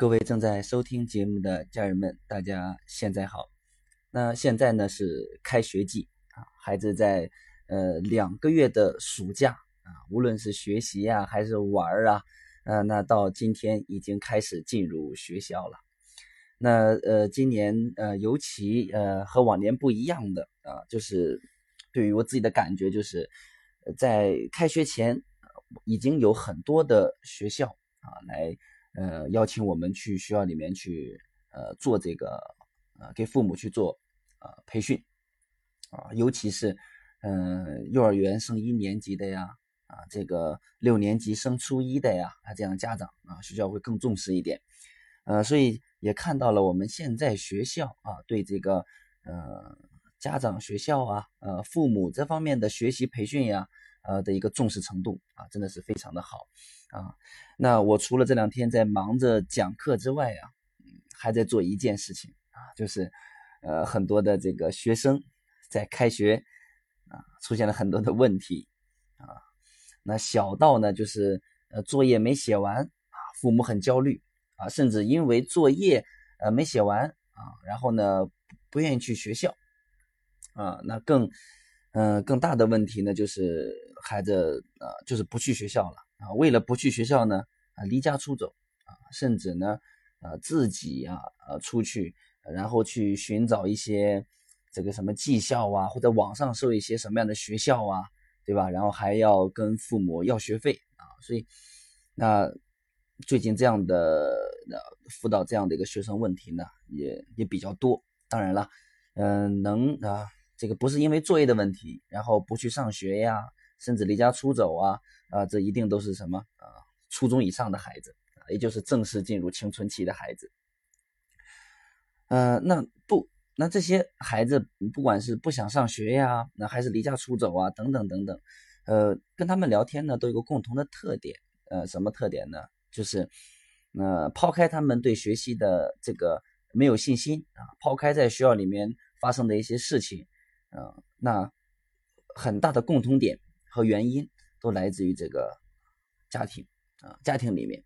各位正在收听节目的家人们，大家现在好。那现在呢是开学季啊，孩子在呃两个月的暑假啊，无论是学习呀还是玩儿啊，呃，那到今天已经开始进入学校了。那呃，今年呃，尤其呃和往年不一样的啊，就是对于我自己的感觉，就是在开学前已经有很多的学校啊来呃邀请我们去学校里面去呃做这个呃给父母去做呃培训啊，尤其是嗯幼儿园升一年级的呀啊这个六年级升初一的呀啊这样家长啊学校会更重视一点呃所以。也看到了我们现在学校啊，对这个呃家长、学校啊、呃父母这方面的学习培训呀，呃的一个重视程度啊，真的是非常的好啊。那我除了这两天在忙着讲课之外呀，还在做一件事情啊，就是呃很多的这个学生在开学啊出现了很多的问题啊，那小到呢就是呃作业没写完啊，父母很焦虑。啊，甚至因为作业呃没写完啊，然后呢不愿意去学校啊，那更嗯更大的问题呢就是孩子啊就是不去学校了啊，为了不去学校呢啊离家出走啊，甚至呢啊自己啊呃出去，然后去寻找一些这个什么技校啊，或者网上搜一些什么样的学校啊，对吧？然后还要跟父母要学费啊，所以那。最近这样的呃辅导这样的一个学生问题呢，也也比较多。当然了，嗯，能啊，这个不是因为作业的问题，然后不去上学呀，甚至离家出走啊，啊，这一定都是什么啊？初中以上的孩子，也就是正式进入青春期的孩子。呃，那不，那这些孩子不管是不想上学呀，那还是离家出走啊，等等等等，呃，跟他们聊天呢，都有个共同的特点，呃，什么特点呢？就是，呃，抛开他们对学习的这个没有信心啊，抛开在学校里面发生的一些事情，啊，那很大的共同点和原因都来自于这个家庭啊，家庭里面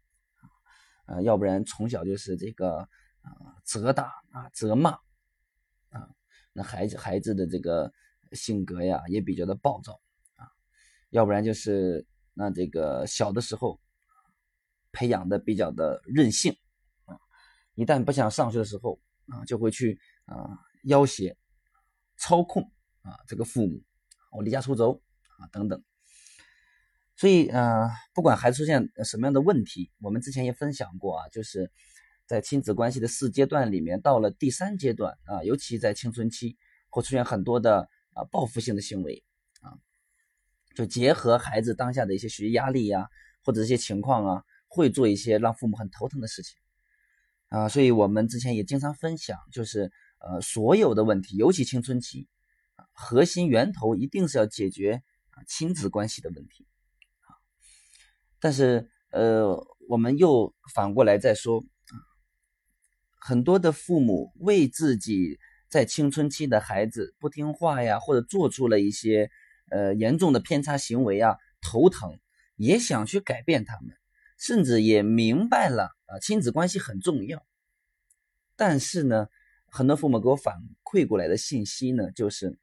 啊，要不然从小就是这个啊责打啊责骂啊，那孩子孩子的这个性格呀也比较的暴躁啊，要不然就是那这个小的时候。培养的比较的任性啊，一旦不想上学的时候啊，就会去啊要挟、操控啊这个父母，我离家出走啊等等。所以呃，不管孩子出现什么样的问题，我们之前也分享过啊，就是在亲子关系的四阶段里面，到了第三阶段啊，尤其在青春期，会出现很多的啊报复性的行为啊，就结合孩子当下的一些学习压力呀，或者一些情况啊。会做一些让父母很头疼的事情，啊，所以我们之前也经常分享，就是呃，所有的问题，尤其青春期，核心源头一定是要解决啊亲子关系的问题，啊，但是呃，我们又反过来再说，啊很多的父母为自己在青春期的孩子不听话呀，或者做出了一些呃严重的偏差行为啊头疼，也想去改变他们。甚至也明白了啊，亲子关系很重要。但是呢，很多父母给我反馈过来的信息呢，就是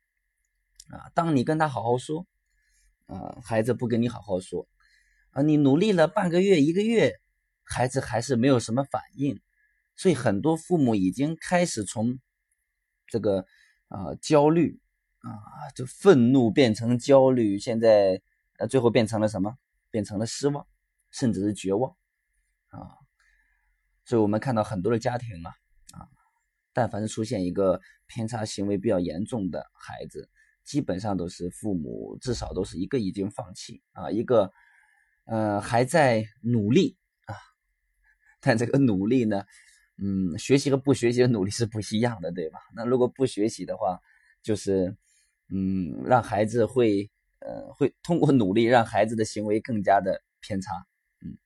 啊，当你跟他好好说，啊，孩子不跟你好好说，啊，你努力了半个月、一个月，孩子还是没有什么反应。所以很多父母已经开始从这个啊焦虑啊，就愤怒变成焦虑，现在呃最后变成了什么？变成了失望。甚至是绝望啊，所以我们看到很多的家庭啊啊，但凡是出现一个偏差行为比较严重的孩子，基本上都是父母至少都是一个已经放弃啊，一个呃还在努力啊，但这个努力呢，嗯，学习和不学习的努力是不一样的，对吧？那如果不学习的话，就是嗯，让孩子会呃会通过努力让孩子的行为更加的偏差。嗯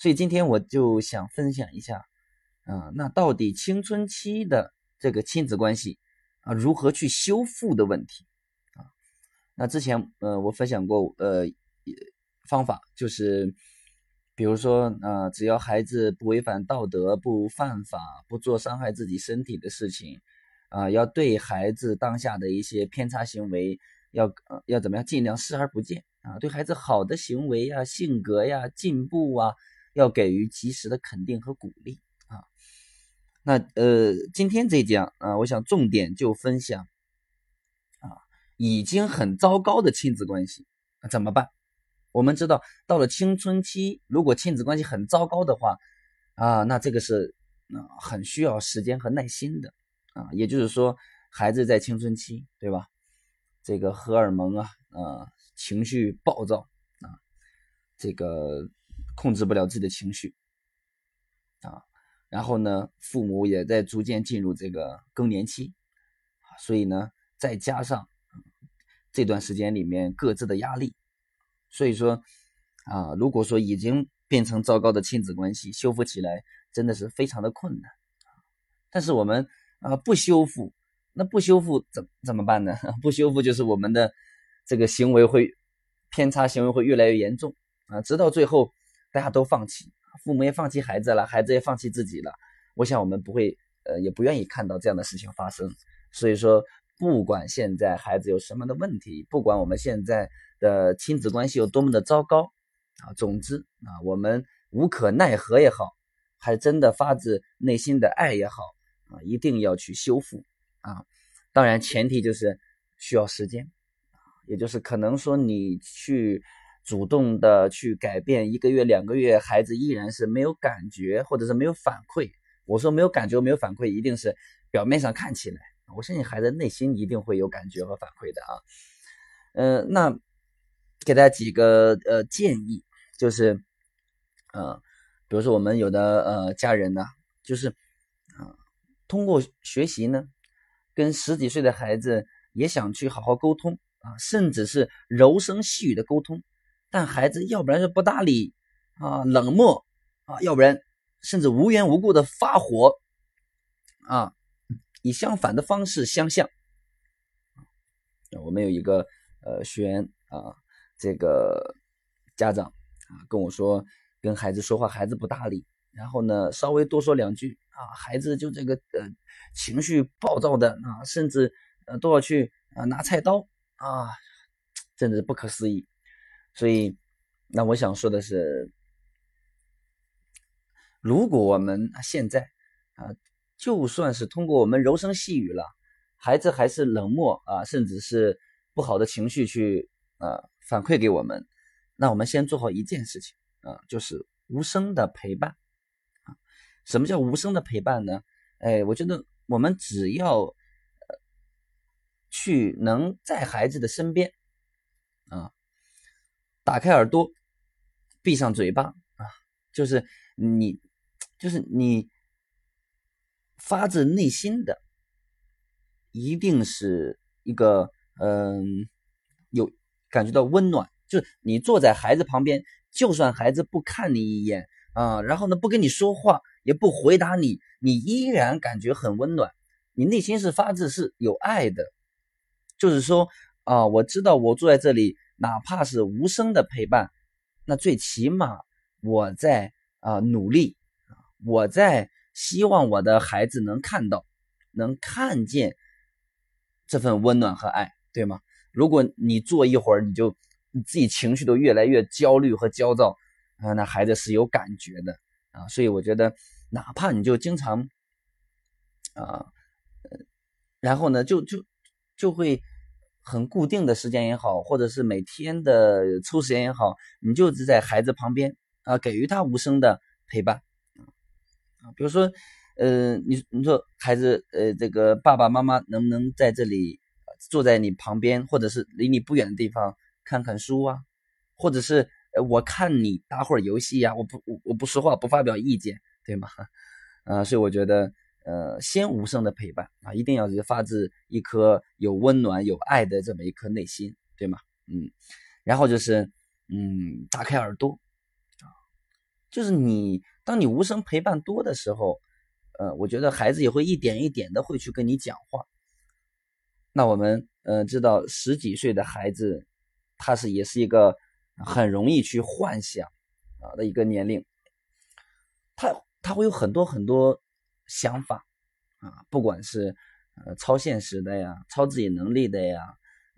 所以今天我就想分享一下，啊，那到底青春期的这个亲子关系啊，如何去修复的问题啊？那之前呃我分享过呃方法，就是比如说，呃，只要孩子不违反道德、不犯法、不做伤害自己身体的事情，啊，要对孩子当下的一些偏差行为，要要怎么样，尽量视而不见啊。对孩子好的行为呀、性格呀、进步啊，要给予及时的肯定和鼓励。那呃，今天这讲啊，我想重点就分享啊，已经很糟糕的亲子关系怎么办？我们知道，到了青春期，如果亲子关系很糟糕的话，啊，那这个是啊很需要时间和耐心的啊。也就是说，孩子在青春期，对吧？这个荷尔蒙啊，啊，情绪暴躁啊，这个控制不了自己的情绪。然后呢，父母也在逐渐进入这个更年期，所以呢，再加上这段时间里面各自的压力。所以说，啊，如果说已经变成糟糕的亲子关系，修复起来真的是非常的困难。但是我们啊不修复，那不修复怎怎么办呢？不修复就是我们的这个行为会偏差，行为会越来越严重啊，直到最后大家都放弃，父母也放弃孩子了，孩子也放弃自己了。我想我们不会，呃，也不愿意看到这样的事情发生。所以说，不管现在孩子有什么的问题，不管我们现在。的亲子关系有多么的糟糕啊！总之啊，我们无可奈何也好，还真的发自内心的爱也好啊，一定要去修复啊！当然，前提就是需要时间啊，也就是可能说你去主动的去改变，一个月、两个月，孩子依然是没有感觉，或者是没有反馈。我说没有感觉、没有反馈，一定是表面上看起来，我相信孩子内心一定会有感觉和反馈的啊。嗯，那。给大家几个呃建议，就是，呃，比如说我们有的呃家人呢，就是啊，通过学习呢，跟十几岁的孩子也想去好好沟通啊，甚至是柔声细语的沟通，但孩子要不然是不搭理啊，冷漠啊，要不然甚至无缘无故的发火啊，以相反的方式相向。我们有一个呃学员啊。这个家长啊跟我说，跟孩子说话，孩子不搭理，然后呢，稍微多说两句啊，孩子就这个呃情绪暴躁的啊，甚至呃都要去啊拿菜刀啊，真的是不可思议。所以，那我想说的是，如果我们现在啊，就算是通过我们柔声细语了，孩子还是冷漠啊，甚至是不好的情绪去啊。反馈给我们，那我们先做好一件事情啊，就是无声的陪伴啊。什么叫无声的陪伴呢？哎，我觉得我们只要去能在孩子的身边，打开耳朵，闭上嘴巴啊，就是你，就是你发自内心的，一定是一个嗯有。感觉到温暖，就是你坐在孩子旁边，就算孩子不看你一眼啊，然后呢不跟你说话，也不回答你，你依然感觉很温暖，你内心是发自是有爱的。就是说啊，我知道我坐在这里，哪怕是无声的陪伴，那最起码我在啊努力，我在希望我的孩子能看到，能看见这份温暖和爱，对吗？如果你坐一会儿，你就你自己情绪都越来越焦虑和焦躁啊，那孩子是有感觉的啊，所以我觉得，哪怕你就经常啊，然后呢，就就就会很固定的时间也好，或者是每天的抽时间也好，你就是在孩子旁边啊，给予他无声的陪伴啊，比如说，呃，你你说孩子，呃，这个爸爸妈妈能不能在这里？坐在你旁边，或者是离你不远的地方看看书啊，或者是呃，我看你打会儿游戏呀，我不我我不说话，不发表意见，对吗？啊，所以我觉得呃，先无声的陪伴啊，一定要是发自一颗有温暖有爱的这么一颗内心，对吗？嗯，然后就是嗯，打开耳朵啊，就是你当你无声陪伴多的时候，呃，我觉得孩子也会一点一点的会去跟你讲话。那我们呃知道十几岁的孩子，他是也是一个很容易去幻想啊的一个年龄，他他会有很多很多想法啊，不管是呃超现实的呀，超自己能力的呀，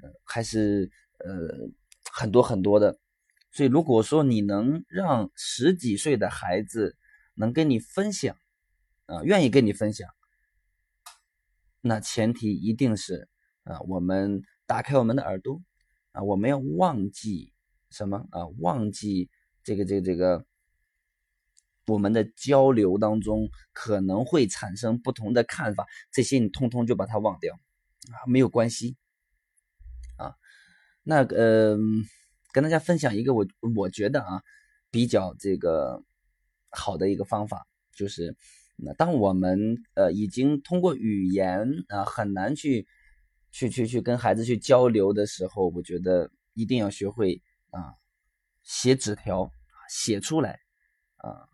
呃还是呃很多很多的。所以如果说你能让十几岁的孩子能跟你分享，啊，愿意跟你分享，那前提一定是啊，我们打开我们的耳朵。啊，我们要忘记什么啊？忘记这个、这个、这个，我们的交流当中可能会产生不同的看法，这些你通通就把它忘掉啊，没有关系啊。那呃，跟大家分享一个我我觉得啊比较这个好的一个方法，就是那当我们呃已经通过语言啊很难去。去去去跟孩子去交流的时候，我觉得一定要学会啊写纸条，写出来啊。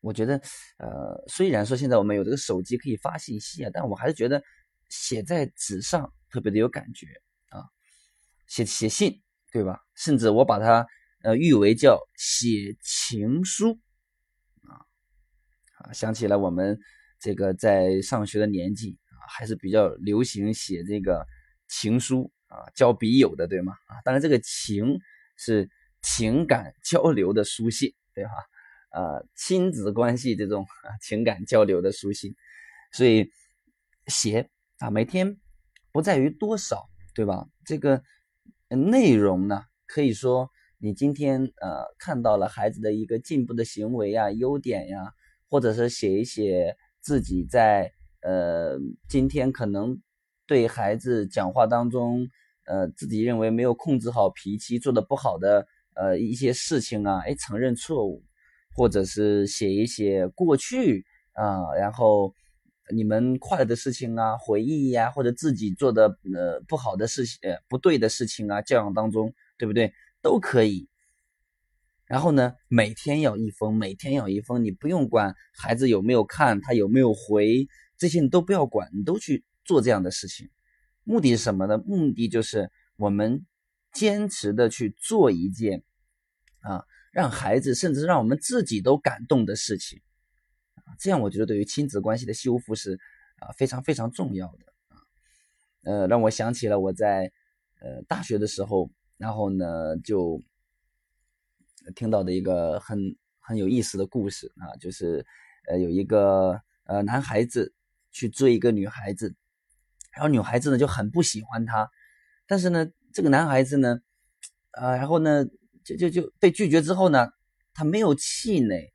我觉得呃，虽然说现在我们有这个手机可以发信息啊，但我还是觉得写在纸上特别的有感觉啊。写写信对吧？甚至我把它呃誉为叫写情书啊啊，想起了我们这个在上学的年纪。还是比较流行写这个情书啊，交笔友的，对吗？啊，当然这个情是情感交流的书信，对吧？呃，亲子关系这种 情感交流的书信，所以写啊，每天不在于多少，对吧？这个内容呢，可以说你今天呃看到了孩子的一个进步的行为呀、优点呀，或者是写一写自己在。呃，今天可能对孩子讲话当中，呃，自己认为没有控制好脾气，做的不好的呃一些事情啊，哎，承认错误，或者是写一写过去啊，然后你们快乐的事情啊，回忆呀，或者自己做的呃不好的事情、呃不对的事情啊，教养当中，对不对？都可以。然后呢，每天要一封，每天要一封，你不用管孩子有没有看，他有没有回。这些你都不要管，你都去做这样的事情，目的是什么呢？目的就是我们坚持的去做一件啊，让孩子甚至让我们自己都感动的事情啊，这样我觉得对于亲子关系的修复是啊非常非常重要的啊。呃，让我想起了我在呃大学的时候，然后呢就听到的一个很很有意思的故事啊，就是呃有一个呃男孩子。去追一个女孩子，然后女孩子呢就很不喜欢他，但是呢，这个男孩子呢，啊，然后呢，就就就被拒绝之后呢，他没有气馁，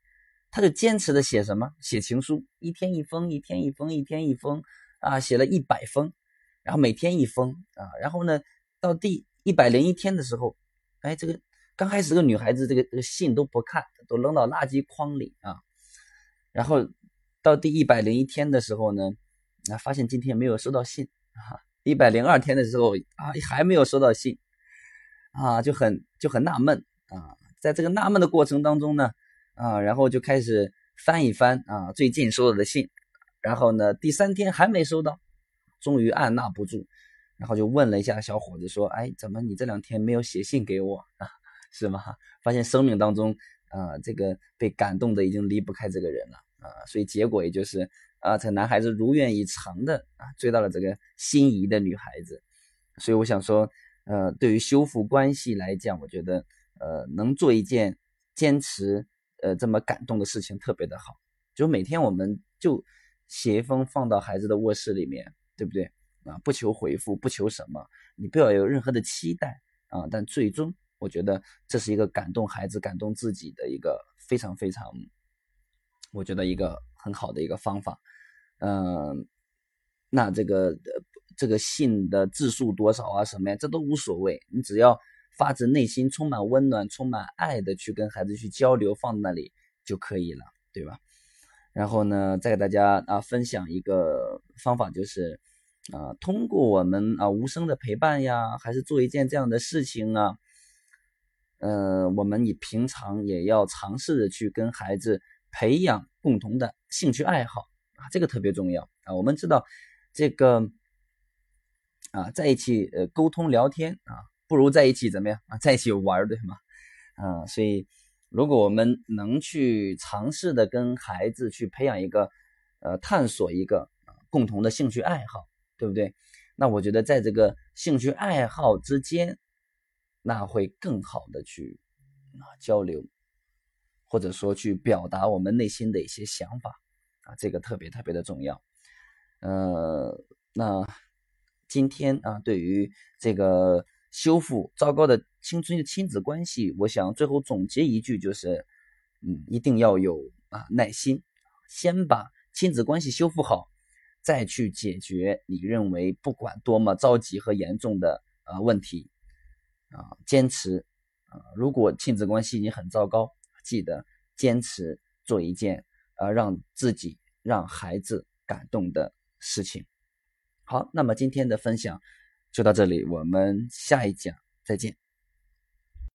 他就坚持的写什么？写情书，一天一封，一天一封，一天一封，啊，写了一百封，然后每天一封，啊，然后呢，到第一百零一天的时候，哎，这个刚开始这个女孩子这个这个信都不看，都扔到垃圾筐里啊，然后。到第一百零一天的时候呢，啊，发现今天没有收到信啊。一百零二天的时候啊，还没有收到信啊，就很就很纳闷啊。在这个纳闷的过程当中呢，啊，然后就开始翻一翻啊，最近收到的信。然后呢，第三天还没收到，终于按捺不住，然后就问了一下小伙子说：“哎，怎么你这两天没有写信给我啊？是吗？”发现生命当中啊，这个被感动的已经离不开这个人了。啊，所以结果也就是啊，这男孩子如愿以偿的啊，追到了这个心仪的女孩子。所以我想说，呃，对于修复关系来讲，我觉得呃，能做一件坚持呃这么感动的事情特别的好。就每天我们就写一封放到孩子的卧室里面，对不对？啊，不求回复，不求什么，你不要有任何的期待啊。但最终，我觉得这是一个感动孩子、感动自己的一个非常非常。我觉得一个很好的一个方法，嗯，那这个这个信的字数多少啊，什么呀，这都无所谓，你只要发自内心、充满温暖、充满爱的去跟孩子去交流，放那里就可以了，对吧？然后呢，再给大家啊分享一个方法，就是啊，通过我们啊无声的陪伴呀，还是做一件这样的事情啊，呃，我们你平常也要尝试着去跟孩子。培养共同的兴趣爱好啊，这个特别重要啊。我们知道，这个啊，在一起呃沟通聊天啊，不如在一起怎么样啊，在一起玩对吗？啊，所以如果我们能去尝试的跟孩子去培养一个，呃，探索一个共同的兴趣爱好，对不对？那我觉得在这个兴趣爱好之间，那会更好的去啊交流，或者说去表达我们内心的一些想法啊，这个特别特别的重要。呃，那今天啊，对于这个修复糟糕的青春期亲子关系，我想最后总结一句就是，嗯，一定要有啊耐心，先把亲子关系修复好，再去解决你认为不管多么着急和严重的啊问题，啊，坚持啊，如果亲子关系已经很糟糕，记得坚持做一件啊让自己让孩子感动的。事情，好，那么今天的分享就到这里，我们下一讲再见。